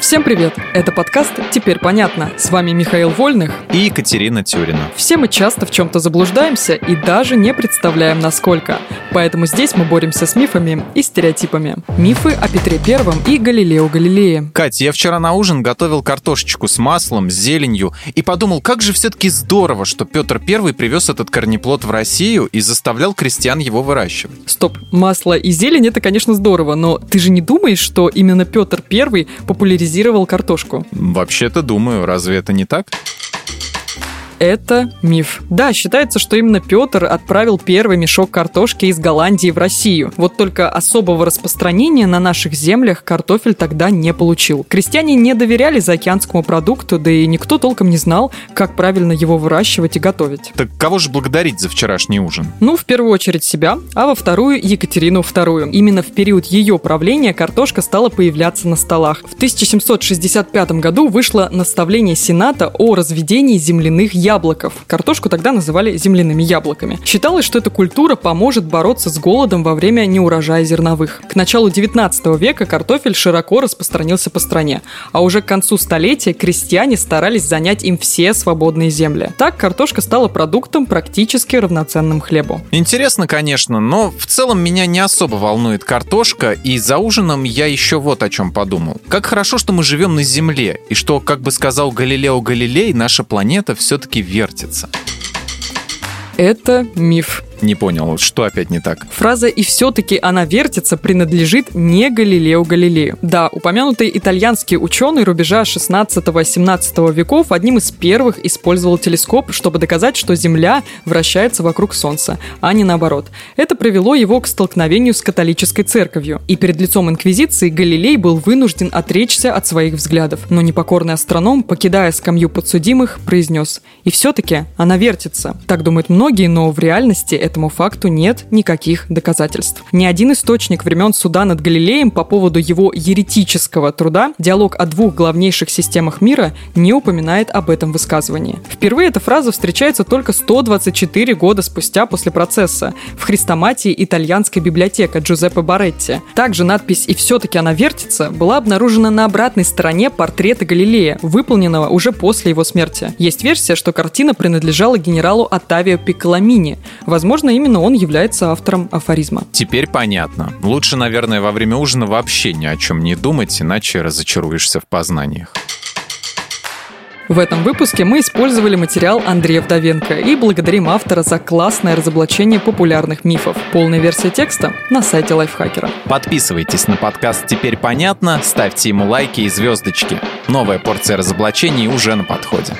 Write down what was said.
Всем привет! Это подкаст «Теперь понятно». С вами Михаил Вольных и Екатерина Тюрина. Все мы часто в чем-то заблуждаемся и даже не представляем, насколько. Поэтому здесь мы боремся с мифами и стереотипами. Мифы о Петре Первом и Галилео Галилее. Катя, я вчера на ужин готовил картошечку с маслом, с зеленью и подумал, как же все-таки здорово, что Петр Первый привез этот корнеплод в Россию и заставлял крестьян его выращивать. Стоп, масло и зелень это, конечно, здорово, но ты же не думаешь, что именно Петр Первый популяризировал синтезировал картошку. Вообще-то думаю, разве это не так? Это миф. Да, считается, что именно Петр отправил первый мешок картошки из Голландии в Россию. Вот только особого распространения на наших землях картофель тогда не получил. Крестьяне не доверяли заокеанскому продукту, да и никто толком не знал, как правильно его выращивать и готовить. Так кого же благодарить за вчерашний ужин? Ну, в первую очередь себя, а во вторую Екатерину II. Именно в период ее правления картошка стала появляться на столах. В 1765 году вышло наставление Сената о разведении земляных яблоков. Картошку тогда называли земляными яблоками. Считалось, что эта культура поможет бороться с голодом во время неурожая зерновых. К началу 19 века картофель широко распространился по стране, а уже к концу столетия крестьяне старались занять им все свободные земли. Так картошка стала продуктом практически равноценным хлебу. Интересно, конечно, но в целом меня не особо волнует картошка, и за ужином я еще вот о чем подумал. Как хорошо, что мы живем на Земле, и что, как бы сказал Галилео Галилей, наша планета все-таки все вертится. Это миф. Не понял, что опять не так? Фраза «и все-таки она вертится» принадлежит не Галилео Галилею. Да, упомянутый итальянский ученый рубежа 16-17 веков одним из первых использовал телескоп, чтобы доказать, что Земля вращается вокруг Солнца, а не наоборот. Это привело его к столкновению с католической церковью. И перед лицом Инквизиции Галилей был вынужден отречься от своих взглядов. Но непокорный астроном, покидая скамью подсудимых, произнес «И все-таки она вертится». Так думают многие, но в реальности этому факту нет никаких доказательств. Ни один источник времен суда над Галилеем по поводу его еретического труда «Диалог о двух главнейших системах мира» не упоминает об этом высказывании. Впервые эта фраза встречается только 124 года спустя после процесса в хрестоматии итальянской библиотека Джузеппе Баретти. Также надпись «И все-таки она вертится» была обнаружена на обратной стороне портрета Галилея, выполненного уже после его смерти. Есть версия, что картина принадлежала генералу Оттавио Пиколамини. Возможно, Возможно, именно он является автором афоризма. Теперь понятно. Лучше, наверное, во время ужина вообще ни о чем не думать, иначе разочаруешься в познаниях. В этом выпуске мы использовали материал Андрея Вдовенко и благодарим автора за классное разоблачение популярных мифов. Полная версия текста на сайте Лайфхакера. Подписывайтесь на подкаст «Теперь понятно», ставьте ему лайки и звездочки. Новая порция разоблачений уже на подходе.